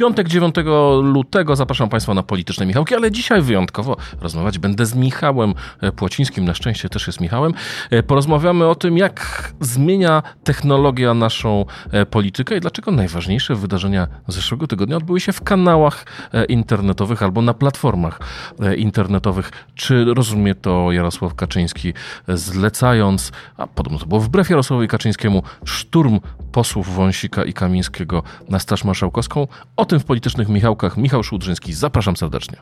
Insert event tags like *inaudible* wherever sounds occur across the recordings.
Piątek 9 lutego zapraszam Państwa na polityczne Michałki, ale dzisiaj wyjątkowo rozmawiać będę z Michałem Płocińskim, na szczęście też jest Michałem. Porozmawiamy o tym, jak zmienia technologia naszą politykę i dlaczego najważniejsze wydarzenia zeszłego tygodnia odbyły się w kanałach internetowych albo na platformach internetowych. Czy rozumie to Jarosław Kaczyński, zlecając, a podobno to było wbrew Jarosławowi Kaczyńskiemu, szturm posłów Wąsika i Kamińskiego na Straż Marszałkowską? O tym w politycznych Michałkach. Michał Szudrzyński, zapraszam serdecznie.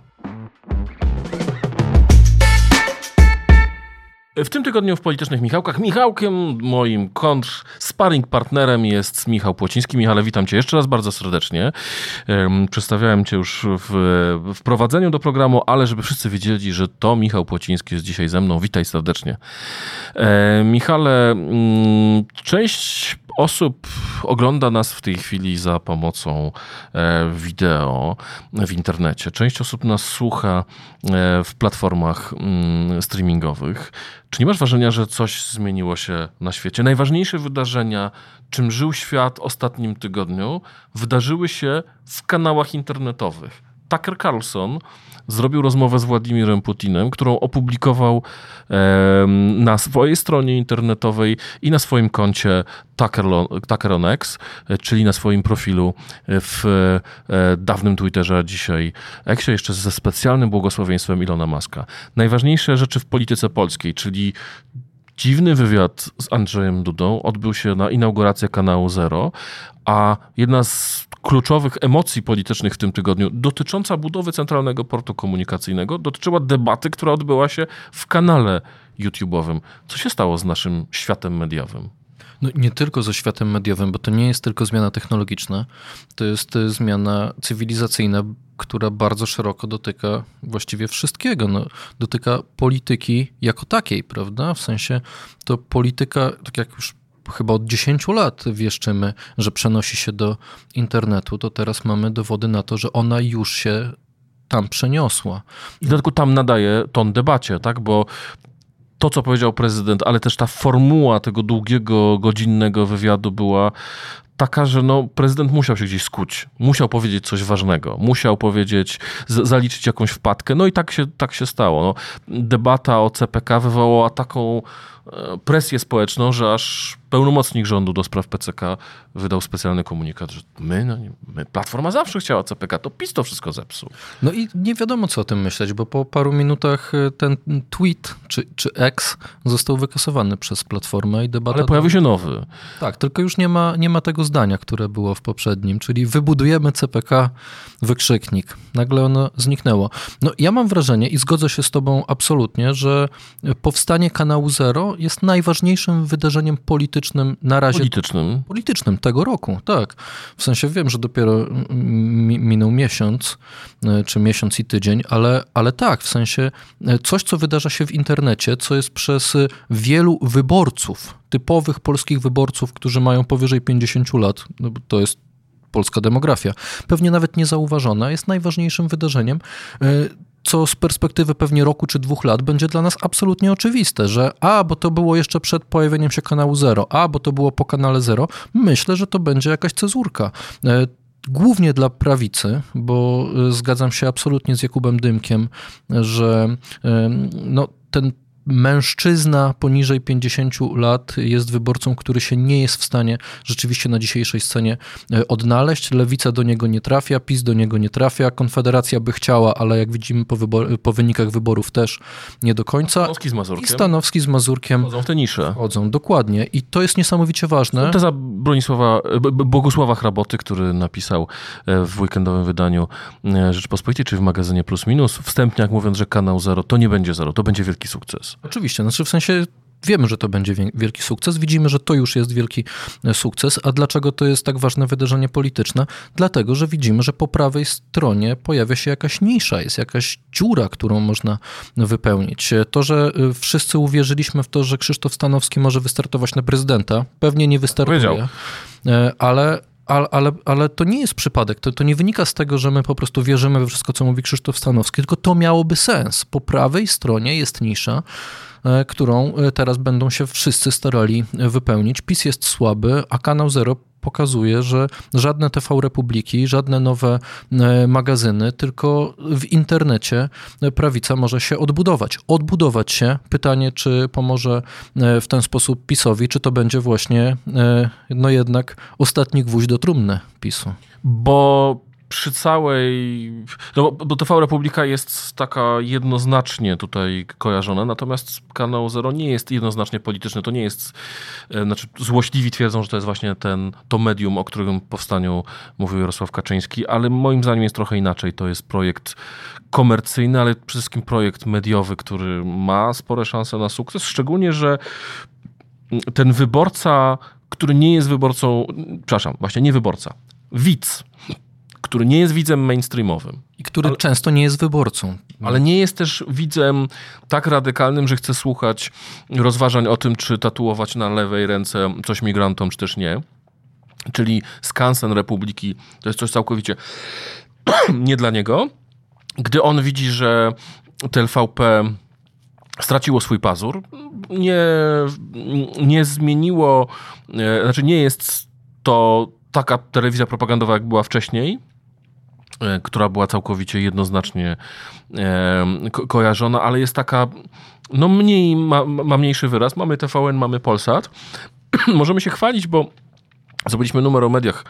W tym tygodniu w Politycznych Michałkach Michałkiem, moim kontr, sparring partnerem jest Michał Płociński. Michale, witam cię jeszcze raz bardzo serdecznie. Przedstawiałem cię już w wprowadzeniu do programu, ale żeby wszyscy wiedzieli, że to Michał Płociński jest dzisiaj ze mną. Witaj serdecznie. Michale, mm, część osób ogląda nas w tej chwili za pomocą wideo w internecie. Część osób nas słucha w platformach mm, streamingowych. Czy nie masz wrażenia, że coś zmieniło się na świecie? Najważniejsze wydarzenia, czym żył świat ostatnim tygodniu, wydarzyły się w kanałach internetowych. Tucker Carlson zrobił rozmowę z Władimirem Putinem, którą opublikował na swojej stronie internetowej i na swoim koncie Tucker on X, czyli na swoim profilu w dawnym Twitterze, a dzisiaj Xie, jeszcze ze specjalnym błogosławieństwem Ilona Maska. Najważniejsze rzeczy w polityce polskiej, czyli dziwny wywiad z Andrzejem Dudą odbył się na inaugurację kanału Zero, a jedna z kluczowych emocji politycznych w tym tygodniu, dotycząca budowy centralnego portu komunikacyjnego, dotyczyła debaty, która odbyła się w kanale YouTube'owym. Co się stało z naszym światem mediowym? No, nie tylko ze światem mediowym, bo to nie jest tylko zmiana technologiczna, to jest zmiana cywilizacyjna, która bardzo szeroko dotyka właściwie wszystkiego. No, dotyka polityki jako takiej, prawda? W sensie to polityka, tak jak już chyba od 10 lat wieszczymy, że przenosi się do internetu, to teraz mamy dowody na to, że ona już się tam przeniosła. I dlatego tam nadaje ton debacie, tak? Bo to, co powiedział prezydent, ale też ta formuła tego długiego, godzinnego wywiadu była taka, że no, prezydent musiał się gdzieś skuć, musiał powiedzieć coś ważnego, musiał powiedzieć, zaliczyć jakąś wpadkę, no i tak się, tak się stało. No, debata o CPK wywołała taką presję społeczną, że aż pełnomocnik rządu do spraw PCK wydał specjalny komunikat, że my, no, my, Platforma zawsze chciała CPK, to PiS to wszystko zepsuł. No i nie wiadomo, co o tym myśleć, bo po paru minutach e, ten tweet czy, czy X został wykasowany przez Platformę i debata... Ale pojawił się nowy. Tak, tylko już nie ma, nie ma tego zdania, które było w poprzednim, czyli wybudujemy CPK, wykrzyknik. Nagle ono zniknęło. No ja mam wrażenie i zgodzę się z tobą absolutnie, że powstanie kanału Zero jest najważniejszym wydarzeniem politycznym na razie. Politycznym. Politycznym tego roku, tak. W sensie wiem, że dopiero minął miesiąc, e, czy miesiąc i tydzień, ale, ale tak, w sensie e, coś, co wydarza się w internecie, co jest przez wielu wyborców, typowych polskich wyborców, którzy mają powyżej 50 lat, no to jest polska demografia, pewnie nawet niezauważona, jest najważniejszym wydarzeniem e, co z perspektywy pewnie roku czy dwóch lat będzie dla nas absolutnie oczywiste, że a, bo to było jeszcze przed pojawieniem się kanału Zero, a, bo to było po kanale Zero, myślę, że to będzie jakaś cezurka. E, głównie dla prawicy, bo e, zgadzam się absolutnie z Jakubem Dymkiem, że e, no, ten mężczyzna poniżej 50 lat jest wyborcą, który się nie jest w stanie rzeczywiście na dzisiejszej scenie e, odnaleźć. Lewica do niego nie trafia, PiS do niego nie trafia, Konfederacja by chciała, ale jak widzimy po, wybor- po wynikach wyborów też nie do końca. Stanowski z Mazurkiem. I Stanowski z Mazurkiem. Chodzą w te nisze. Chodzą, dokładnie. I to jest niesamowicie ważne. Teza Bronisława, Bogusława Hraboty, który napisał e, w weekendowym wydaniu e, Rzeczpospolitej, czy w magazynie Plus Minus, wstępnie mówiąc, że kanał Zero to nie będzie Zero, to będzie wielki sukces. Oczywiście, znaczy w sensie wiemy, że to będzie wielki sukces, widzimy, że to już jest wielki e, sukces. A dlaczego to jest tak ważne wydarzenie polityczne? Dlatego, że widzimy, że po prawej stronie pojawia się jakaś nisza, jest jakaś dziura, którą można wypełnić. To, że e, wszyscy uwierzyliśmy w to, że Krzysztof Stanowski może wystartować na prezydenta, pewnie nie wystartuje, Powiedział. E, ale ale, ale, ale to nie jest przypadek. To, to nie wynika z tego, że my po prostu wierzymy we wszystko, co mówi Krzysztof Stanowski, tylko to miałoby sens. Po prawej stronie jest nisza, którą e, teraz będą się wszyscy starali wypełnić. PiS jest słaby, a Kanał Zero pokazuje, że żadne TV Republiki, żadne nowe e, magazyny, tylko w internecie prawica może się odbudować. Odbudować się. Pytanie, czy pomoże e, w ten sposób PiSowi, czy to będzie właśnie e, no jednak ostatni gwóźdź do trumny PiSu. Bo przy całej. No bo TV Republika jest taka jednoznacznie tutaj kojarzona, natomiast kanał Zero nie jest jednoznacznie polityczny. To nie jest. E, znaczy, złośliwi twierdzą, że to jest właśnie ten, to medium, o którym powstaniu mówił Jarosław Kaczyński, ale moim zdaniem jest trochę inaczej. To jest projekt komercyjny, ale przede wszystkim projekt mediowy, który ma spore szanse na sukces. Szczególnie, że ten wyborca, który nie jest wyborcą, przepraszam, właśnie nie wyborca, widz który nie jest widzem mainstreamowym. I który ale, często nie jest wyborcą. Ale nie jest też widzem tak radykalnym, że chce słuchać rozważań o tym, czy tatuować na lewej ręce coś migrantom, czy też nie. Czyli skansen Republiki to jest coś całkowicie *clears throat* nie dla niego. Gdy on widzi, że TLVP straciło swój pazur, nie, nie zmieniło, e, znaczy nie jest to taka telewizja propagandowa, jak była wcześniej, która była całkowicie jednoznacznie e, ko kojarzona, ale jest taka, no mniej, ma, ma mniejszy wyraz. Mamy TVN, mamy Polsat. *clears throat* Możemy się chwalić, bo Zrobiliśmy numer o mediach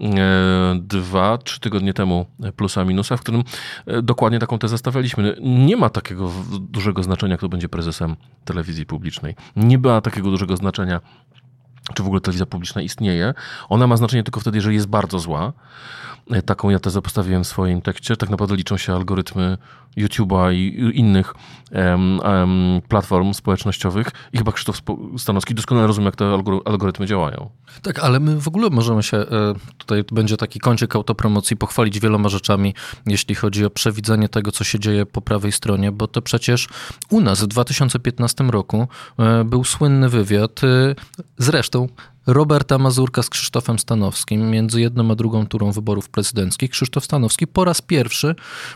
e, dwa, trzy tygodnie temu, plusa minusa, w którym dokładnie taką tezę stawialiśmy. Nie ma takiego dużego znaczenia, kto będzie prezesem telewizji publicznej. Nie ma takiego dużego znaczenia, czy w ogóle telewizja publiczna istnieje. Ona ma znaczenie tylko wtedy, jeżeli jest bardzo zła. Taką ja tezę postawiłem w swoim tekście. Tak naprawdę liczą się algorytmy YouTube'a i innych um, um, platform społecznościowych. I chyba Krzysztof Stanowski doskonale rozumie, jak te algorytmy działają. Tak, ale my w ogóle możemy się, e, tutaj będzie taki kącik autopromocji, pochwalić wieloma rzeczami, jeśli chodzi o przewidzenie tego, co się dzieje po prawej stronie, bo to przecież u nas w 2015 roku e, był słynny wywiad, e, zresztą Roberta Mazurka z Krzysztofem Stanowskim między jedną a drugą turą wyborów prezydenckich. Krzysztof Stanowski po raz pierwszy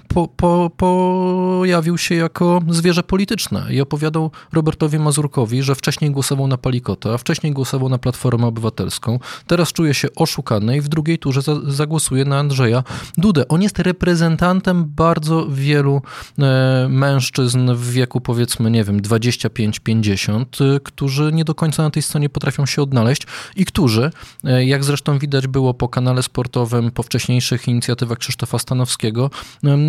po, po, pojawił się jako zwierzę polityczne i opowiadał Robertowi Mazurkowi, że wcześniej głosował na Palikota, a wcześniej głosował na Platformę Obywatelską. Teraz czuje się oszukany i w drugiej turze za, zagłosuje na Andrzeja Dudę. On jest reprezentantem bardzo wielu e, mężczyzn w wieku powiedzmy, nie wiem, 25-50, e, którzy nie do końca na tej scenie potrafią się odnaleźć i którzy, e, jak zresztą widać było po kanale sportowym, po wcześniejszych inicjatywach Krzysztofa Stanowskiego,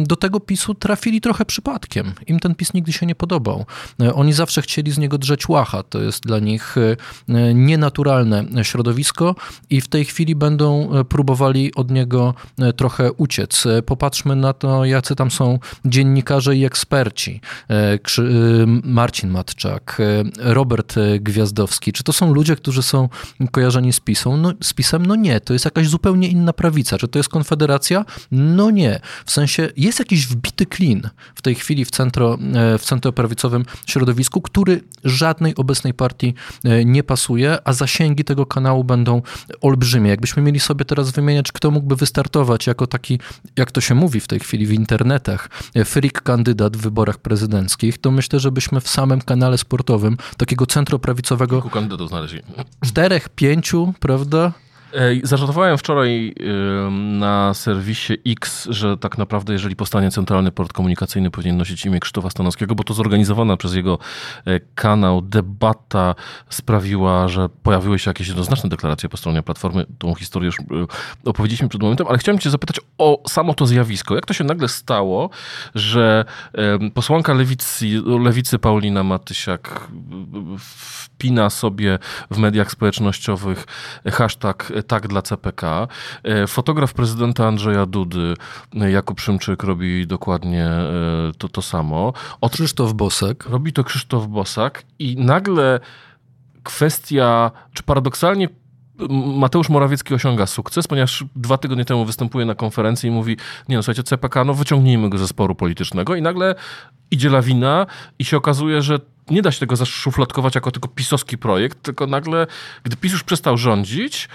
do tego PiSu trafili trochę przypadkiem. Im ten PiS nigdy się nie podobał. E, oni zawsze chcieli z niego drzeć łacha. To jest dla nich e, nienaturalne środowisko i w tej chwili będą próbowali od niego trochę uciec. Popatrzmy na to, jacy tam są dziennikarze i eksperci. Marcin Matczak, Robert Gwiazdowski. Czy to są ludzie, którzy są kojarzeni z, pisą, no, z pisem? No nie, to jest jakaś zupełnie inna prawica. Czy to jest Konfederacja? No nie. W sensie jest jakiś wbity klin w tej chwili w, centro, e, w centroprawicowym środowisku, który żadnej obecnej partii e, nie pasuje, a zasięgi tego kanału będą olbrzymie. Jakbyśmy mieli sobie teraz wymieniać, kto mógłby wystartować jako taki, jak to się mówi w tej chwili w internetach, e, freak kandydat w wyborach prezydenckich, to myślę, żebyśmy w samym kanale sportowym takiego centroprawicowego... Kilku kandydatów znaleźli czterech, pięciu, prawda? Zażartowałem wczoraj na serwisie X, że tak naprawdę, jeżeli powstanie Centralny Port Komunikacyjny, powinien nosić imię Krzysztofa Stanowskiego, bo to zorganizowana przez jego e, kanał debata sprawiła, że pojawiły się jakieś jednoznaczne deklaracje po stronie Platformy. Tą historię już e, opowiedzieliśmy przed momentem, ale chciałem cię zapytać o samo to zjawisko. Jak to się nagle stało, że posłanka lewicy, lewicy Paulina Matysiak wpina sobie w mediach społecznościowych hashtag tak dla CPK. E, fotograf prezydenta Andrzeja Dudy, e, Jakub Szymczyk robi dokładnie e, to, to samo. Od... Krzysztof Bosak. Robi to Krzysztof Bosak i nagle kwestia, czy paradoksalnie Mateusz Morawiecki osiąga sukces, ponieważ dwa tygodnie temu występuje na konferencji i mówi, nie no słuchajcie, CPK, no wyciągnijmy go ze sporu politycznego i nagle idzie lawina i się okazuje, że nie da się tego zaszufladkować jako tylko pisowski projekt, tylko nagle, gdy PiS już przestał rządzić,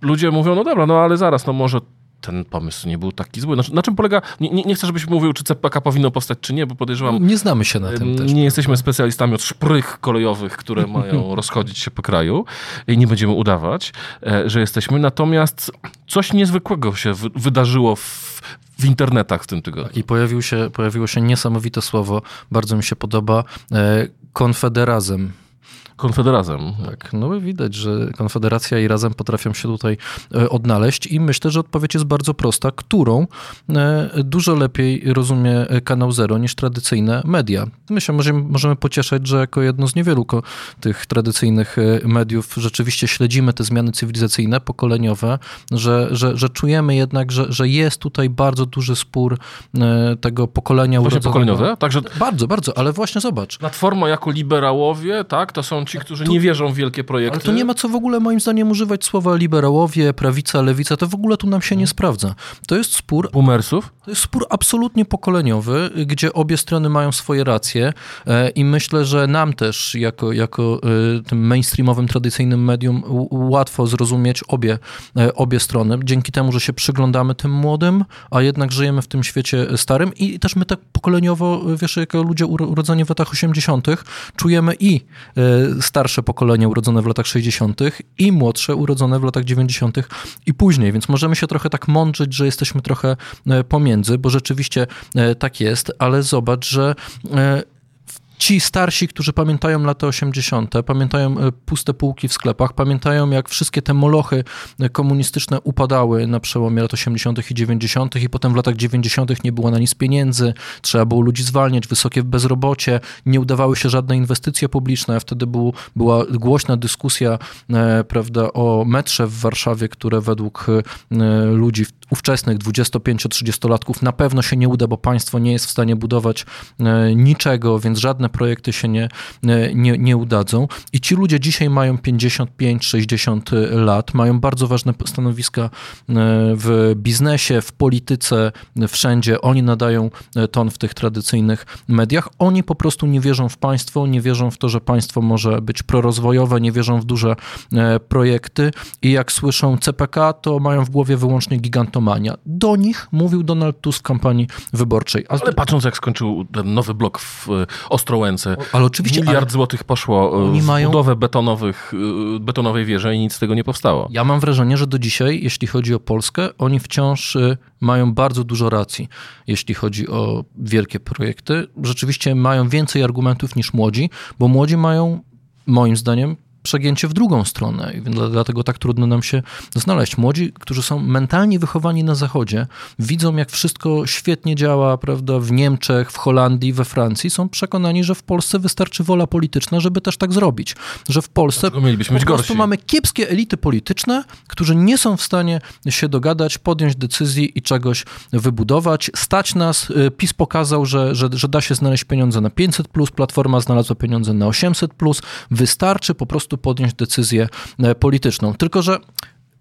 ludzie mówią, no dobra, no ale zaraz, no może ten pomysł nie był taki zły. Na, na czym polega, nie, nie, nie, chcę, żebyś mówił, czy CPK powinno powstać, czy nie, bo podejrzewam... Nie znamy się na tym też. Nie jesteśmy specjalistami od szprych kolejowych, które *laughs* mają rozchodzić się po kraju i nie będziemy udawać, e, że jesteśmy. Natomiast coś niezwykłego się wydarzyło w, w internetach w tym tygodniu. Tak, I pojawił się, pojawiło się niesamowite słowo, bardzo mi się podoba, e, konfederazm. Konfederazem. Tak, no widać, że Konfederacja i Razem potrafią się tutaj e, odnaleźć i myślę, że odpowiedź jest bardzo prosta, którą e, dużo lepiej rozumie Kanał Zero niż tradycyjne media. My się możemy, możemy pocieszać, że jako jedno z niewielu tych tradycyjnych e, mediów rzeczywiście śledzimy te zmiany cywilizacyjne, pokoleniowe, że, że, że czujemy jednak, że, że jest tutaj bardzo duży spór tego pokolenia Właśnie pokoleniowe? Także... Bardzo, bardzo, ale właśnie zobacz. Platforma jako liberałowie, tak, to są ci, którzy tu, nie wierzą w wielkie projekty. Ale to nie ma co w ogóle moim zdaniem używać słowa liberałowie, prawica, lewica, to w ogóle tu nam się nie sprawdza. To jest spór... Boomersów? To jest spór absolutnie pokoleniowy, gdzie obie strony mają swoje racje e, i myślę, że nam też, jako, jako e, tym mainstreamowym, tradycyjnym medium, łatwo zrozumieć obie, e, obie strony, dzięki temu, że się przyglądamy tym młodym, a jednak żyjemy w tym świecie starym i też my tak pokoleniowo, wiesz, jako ludzie urodzeni w latach 80., czujemy i starsze pokolenie urodzone w latach 60. i młodsze urodzone w latach 90. i później, więc możemy się trochę tak mądrzyć, że jesteśmy trochę pomiędzy, bo rzeczywiście e, tak jest, ale zobacz, że e, ci starsi, którzy pamiętają lata 80., pamiętają e, puste półki w sklepach, pamiętają jak wszystkie te molochy e, komunistyczne upadały na przełomie lat 80. i 90. i potem w latach 90. nie było na nic pieniędzy, trzeba było ludzi zwalniać, wysokie bezrobocie, nie udawały się żadne inwestycje publiczne. Wtedy był, była głośna dyskusja e, prawda, o metrze w Warszawie, które według ludzi ówczesnych 25-30-latków na pewno się nie uda, bo państwo nie jest w stanie budować niczego, więc żadne projekty się nie, nie, nie udadzą. I ci ludzie dzisiaj mają 55-60 lat, mają bardzo ważne stanowiska e, w biznesie, w polityce, wszędzie. Oni nadają e, ton w tych tradycyjnych mediach. Oni po prostu nie wierzą w państwo, nie wierzą w to, że państwo może być prorozwojowe, nie wierzą w duże e, projekty i jak słyszą CPK, to mają w głowie wyłącznie gigantomania. Do nich mówił Donald Tusk w kampanii wyborczej. A... Ale patrząc jak skończył ten nowy blok w Ostro Ostrołęce. Ale oczywiście, Miliard ale... złotych poszło e, w mają... budowę betonowych, e, betonowej wieży i nic z tego nie powstało. Ja mam wrażenie, że do dzisiaj, jeśli chodzi o Polskę, oni wciąż e, mają bardzo dużo racji, jeśli chodzi o wielkie projekty. Rzeczywiście mają więcej argumentów niż młodzi, bo młodzi mają moim zdaniem przegięcie w drugą stronę. I dlatego tak trudno nam się znaleźć. Młodzi, którzy są mentalnie wychowani na Zachodzie, widzą, jak wszystko świetnie działa prawda, w Niemczech, w Holandii, we Francji, są przekonani, że w Polsce wystarczy wola polityczna, żeby też tak zrobić. Że w Polsce po prostu mamy kiepskie elity polityczne, którzy nie są w stanie się dogadać, podjąć decyzji i czegoś wybudować. Stać nas, y, PiS pokazał, że, że, że da się znaleźć pieniądze na 500+, Platforma znalazła pieniądze na 800+, wystarczy po prostu podjąć decyzję e, polityczną. Tylko, że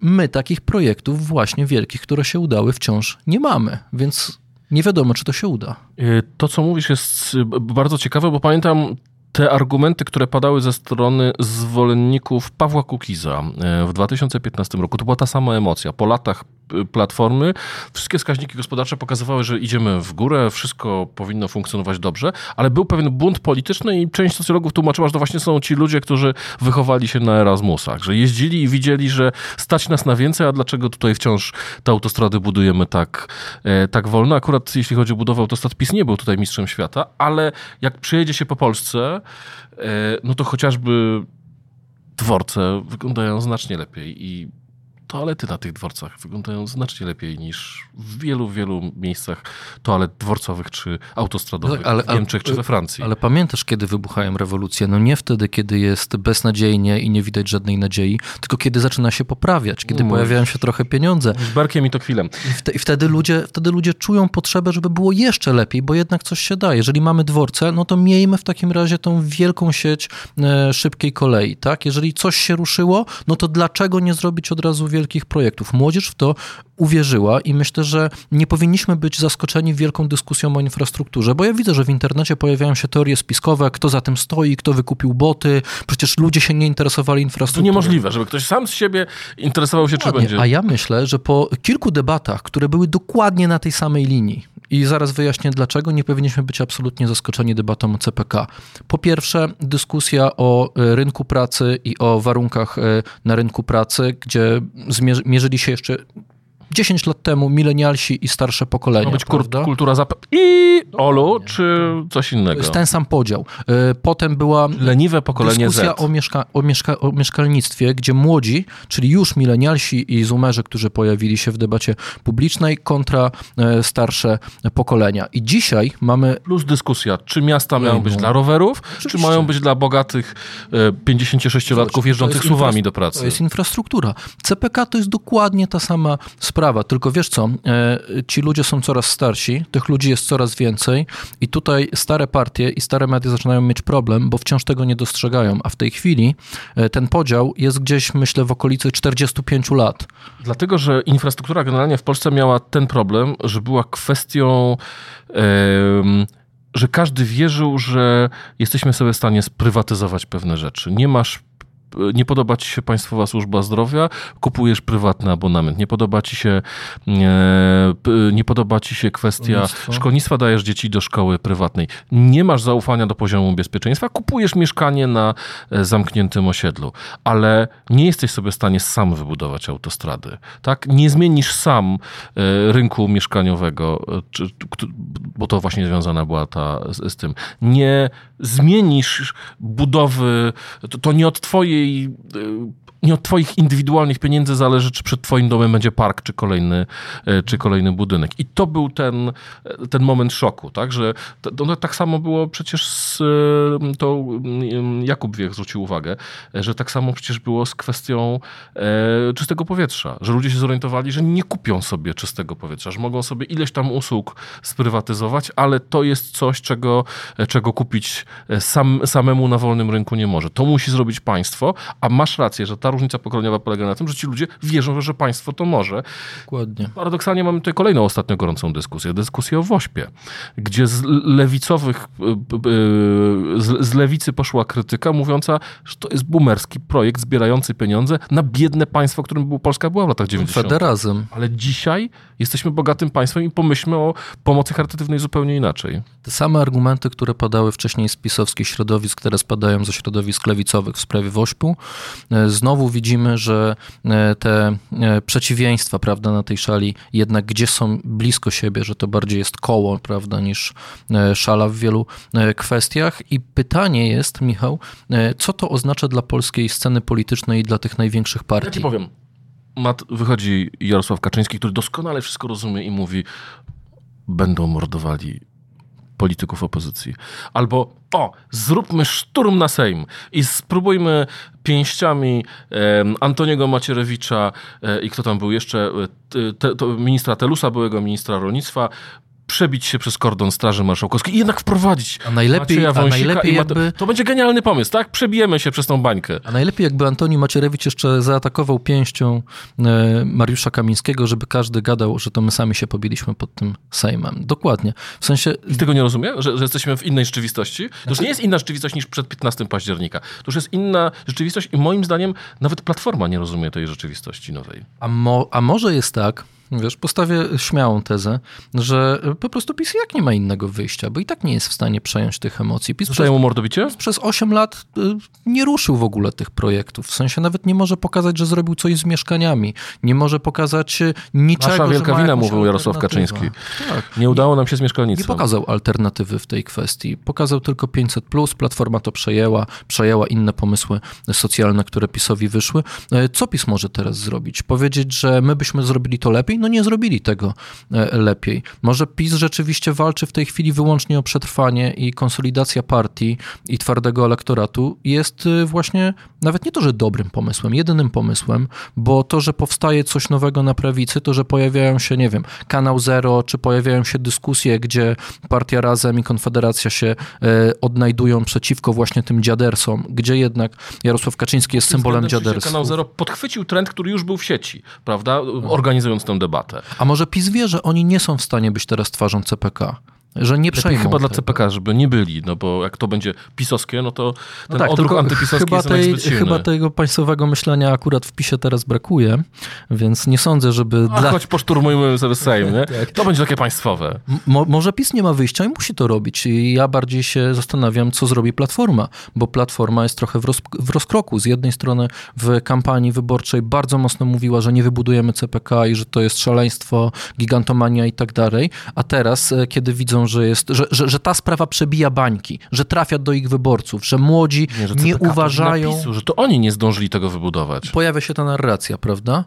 my takich projektów właśnie wielkich, które się udały, wciąż nie mamy, więc nie wiadomo, czy to się uda. E, to, co mówisz, jest e, bardzo ciekawe, bo pamiętam te argumenty, które padały ze strony zwolenników Pawła Kukiza w 2015 roku, to była ta sama emocja. Po latach platformy, wszystkie wskaźniki gospodarcze pokazywały, że idziemy w górę, wszystko powinno funkcjonować dobrze, ale był pewien bunt polityczny i część socjologów tłumaczyła, że to właśnie są ci ludzie, którzy wychowali się na Erasmusach, że jeździli i widzieli, że stać nas na więcej, a dlaczego tutaj wciąż te autostrady budujemy tak, e, tak wolno. Akurat jeśli chodzi o budowę autostrad, PiS nie był tutaj mistrzem świata, ale jak przyjedzie się po Polsce, e, no to chociażby dworce wyglądają znacznie lepiej i toalety na tych dworcach wyglądają znacznie lepiej niż w wielu, wielu miejscach toalet dworcowych czy autostradowych tak, ale, w Niemczech czy we Francji. Ale pamiętasz, kiedy wybuchają rewolucje? No nie wtedy, kiedy jest beznadziejnie i nie widać żadnej nadziei, tylko kiedy zaczyna się poprawiać, kiedy no, pojawiają się trochę pieniądze. Z barkiem i to chwilę. I, I, wtedy, ludzie, wtedy ludzie czują potrzebę, żeby było jeszcze lepiej, bo jednak coś się da. Jeżeli mamy dworce, no to miejmy w takim razie tą wielką sieć e, szybkiej kolei, tak? Jeżeli coś się ruszyło, no to dlaczego nie zrobić od razu wielkich projektów. Młodzież w to uwierzyła i myślę, że nie powinniśmy być zaskoczeni wielką dyskusją o infrastrukturze, bo ja widzę, że w internecie pojawiają się teorie spiskowe, kto za tym stoi, kto wykupił boty, przecież ludzie się nie interesowali infrastrukturą. To niemożliwe, żeby ktoś sam z siebie interesował się, czy Ładnie. będzie. A ja myślę, że po kilku debatach, które były dokładnie na tej samej linii, i zaraz wyjaśnię dlaczego, nie powinniśmy być absolutnie zaskoczeni debatą o CPK. Po pierwsze, dyskusja o e, rynku pracy i o warunkach e, na rynku pracy, gdzie zmierzy- mierzyli się jeszcze 10 lat temu milenialsi i starsze pokolenia. Ma być prawda? kultura zap... I Olu, czy coś innego? jest ten sam podział. E, Potem była Leniwe pokolenie dyskusja Z. o, mieszka- o, mieszka- o mieszkalnictwie, gdzie młodzi, czyli już milenialsi i zoomerzy, którzy pojawili się w debacie publicznej, kontra e, starsze pokolenia. I dzisiaj mamy Plus dyskusja, czy miasta mają być dla rowerów, czy Oczywiście. mają być dla bogatych e, 56-latków To jeżdżących suwami do pracy. To jest infrastruktura. CPK to jest dokładnie ta sama sprawa, tylko wiesz co, e, ci ludzie są coraz starsi, tych ludzi jest coraz więcej i tutaj stare partie i stare media zaczynają mieć problem, bo wciąż tego nie dostrzegają, a w tej chwili e, ten podział jest gdzieś, myślę, w okolicy 45 lat. Dlatego, że infrastruktura generalnie w Polsce miała ten problem, że była kwestią, em, że każdy wierzył, że jesteśmy sobie w stanie sprywatyzować pewne rzeczy. Nie masz. Nie podoba ci się Państwowa Służba Zdrowia, kupujesz prywatny abonament. Nie podoba ci się, e, p- nie podoba ci się kwestia Szkolnictwo. szkolnictwa, dajesz dzieci do szkoły prywatnej. Nie masz zaufania do poziomu bezpieczeństwa, kupujesz mieszkanie na e, zamkniętym osiedlu, ale nie jesteś sobie w stanie sam wybudować autostrady. Tak? Nie zmienisz sam e, rynku mieszkaniowego, e, bo to właśnie związana była ta z, z tym. Nie zmienisz budowy, to, to nie od twojej e, nie od twoich indywidualnych pieniędzy zależy, czy przed twoim domem będzie park, czy kolejny, e, czy kolejny budynek. I to był ten, e, ten moment szoku, tak? Że to, to tak samo było przecież z, e, to mm, Jakub Wiech zwrócił uwagę, że tak samo przecież było z kwestią e, czystego powietrza, że ludzie się zorientowali, że nie kupią sobie czystego powietrza, że mogą sobie ileś tam usług sprywatyzować, ale to jest coś, czego, czego kupić sam, samemu na wolnym rynku nie może. To musi zrobić państwo, a masz rację, że ta różnica pokoleniowa polega na tym, że ci ludzie wierzą, że państwo to może. Dokładnie. Paradoksalnie mamy tutaj kolejną ostatnio gorącą dyskusję, dyskusję o WOŚPie, gdzie z lewicowych, y, z, lewicy poszła krytyka mówiąca, że to jest boomerski projekt zbierający pieniądze na biedne państwo, którym Polska była w latach 90. Federazm. Ale dzisiaj jesteśmy bogatym państwem i pomyślmy o pomocy charytatywnej zupełnie inaczej. Te same argumenty, które padały wcześniej z pisowskich środowisk, teraz padają ze środowisk lewicowych w sprawie WOŚP-u. E, Znowu widzimy, że e, te e, przeciwieństwa, prawda, na tej szali jednak gdzie są blisko siebie, że to bardziej jest koło, prawda, niż e, szala w wielu kwestiach. I pytanie jest, Michał, co to oznacza dla polskiej sceny politycznej i dla tych największych Ja ci partii? powiem. Mat, wychodzi Jarosław Kaczyński, który doskonale wszystko rozumie i mówi, będą mordowali polityków opozycji. Albo, o, zróbmy szturm na Sejm i spróbujmy pięściami e, Antoniego Macierewicza e, i kto tam był jeszcze, e, te, ministra Telusa, byłego ministra rolnictwa, przebić się przez kordon Straży Marszałkowskiej i jednak wprowadzić A najlepiej- a najlepiej jakby- To będzie genialny pomysł, tak? Przebijemy się przez tą bańkę. A najlepiej jakby Antoni Macierewicz jeszcze zaatakował pięścią e, Mariusza Kamińskiego, żeby każdy gadał, że to my sami się pobiliśmy pod tym Sejmem. Dokładnie. W sensie I tego nie rozumie? Że, że jesteśmy w innej rzeczywistości? To już nie jest inna rzeczywistość niż przed 15 października. To już jest inna rzeczywistość i moim zdaniem nawet Platforma nie rozumie tej rzeczywistości nowej. A, mo, a może jest tak, wiesz, postawię śmiałą tezę, że po prostu PiS jak nie ma innego wyjścia, bo i tak nie jest w stanie przejąć tych emocji. PiS przez, Zostaje mu mordobicie? przez 8 lat y, nie ruszył w ogóle tych projektów. W sensie nawet nie może pokazać, że zrobił coś z mieszkaniami. Nie może pokazać y, niczego, Nasza wielka wina, mówił Jarosław. Kaczyński. Tak. Nie udało nam się z Nie mieszkalnictwem. pokazał alternatywy w tej kwestii. Pokazał tylko 500, Platforma to przejęła, przejęła inne pomysły socjalne, które PiSowi wyszły. E, Co PiS może teraz zrobić? Powiedzieć, że my byśmy zrobili to lepiej? No nie zrobili tego e, lepiej. Może PiS rzeczywiście walczy w tej chwili wyłącznie o przetrwanie i konsolidacja partii i twardego elektoratu jest y, właśnie nawet nie to, że dobrym pomysłem, jedynym pomysłem, bo to, że powstaje coś nowego na prawicy, to, że pojawiają się, nie wiem, Kanał Zero, czy pojawiają się dyskusje, gdzie Partia Razem i Konfederacja się e, odnajdują przeciwko właśnie tym dziadersom, gdzie jednak Jarosław Kaczyński jest symbolem dziaderstwa. Kanał Zero podchwycił trend, który już był w sieci, prawda, organizując tę debatę. A może PiS wie, że oni nie są w stanie być teraz twarzą CPK? Że nie przejmą. chyba dla CPK, żeby nie byli, no bo jak to będzie pisowskie, no to ten no tak, odruch antypisowski chyba jest tej, Chyba tego państwowego myślenia akurat w PiSie teraz brakuje, więc nie sądzę, żeby... A dla... choć poszturmujmy sobie Sejm, nie? *laughs* tak. To będzie takie państwowe. Mo może PiS nie ma wyjścia i musi to robić. I ja bardziej się zastanawiam, co zrobi Platforma, bo Platforma jest trochę w, roz w rozkroku. Z jednej strony w kampanii wyborczej bardzo mocno mówiła, że nie wybudujemy CPK i że to jest szaleństwo, gigantomania i tak dalej, a teraz, e, kiedy widzą, że jest, że, że, że ta sprawa przebija bańki, że trafia do ich wyborców, że młodzi nie, że nie uważają... Napisu, że to oni nie zdążyli tego wybudować. Pojawia się ta narracja, prawda?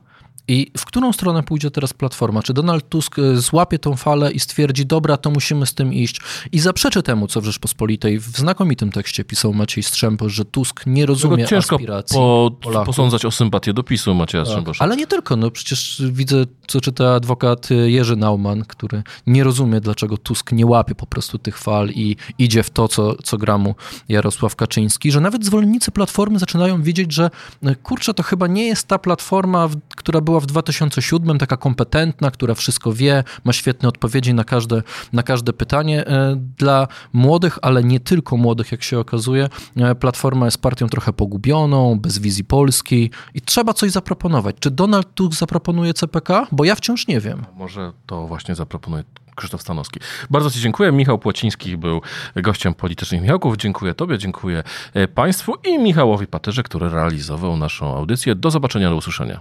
I w którą stronę pójdzie teraz Platforma? Czy Donald Tusk e, złapie tą falę i stwierdzi, dobra, to musimy z tym iść i zaprzeczy temu, co w Rzeczpospolitej w znakomitym tekście pisał Maciej Strzembosz, że Tusk nie rozumie ciężko aspiracji po, Polaków. posądzać o sympatię do PiSu Macieja tak. Strzembosza. Ale nie tylko, no przecież widzę, co czyta adwokat Jerzy Nauman, który nie rozumie, dlaczego Tusk nie łapie po prostu tych fal i idzie w to, co, co gra mu Jarosław Kaczyński, że nawet zwolennicy Platformy zaczynają widzieć, że e, kurczę, to chyba nie jest ta Platforma, która była w 2007, taka kompetentna, która wszystko wie, ma świetne odpowiedzi na każde, na każde pytanie. E, dla młodych, ale nie tylko młodych, jak się okazuje, e, Platforma jest partią trochę pogubioną, bez wizji polskiej i trzeba coś zaproponować. Czy Donald Tusk zaproponuje CPK? Bo ja wciąż nie wiem. Może to właśnie zaproponuje Krzysztof Stanowski. Bardzo Ci dziękuję. Michał Płociński był gościem politycznych Michałków. Dziękuję Tobie, dziękuję e, Państwu i Michałowi Paterze, który realizował naszą audycję. Do zobaczenia, do usłyszenia.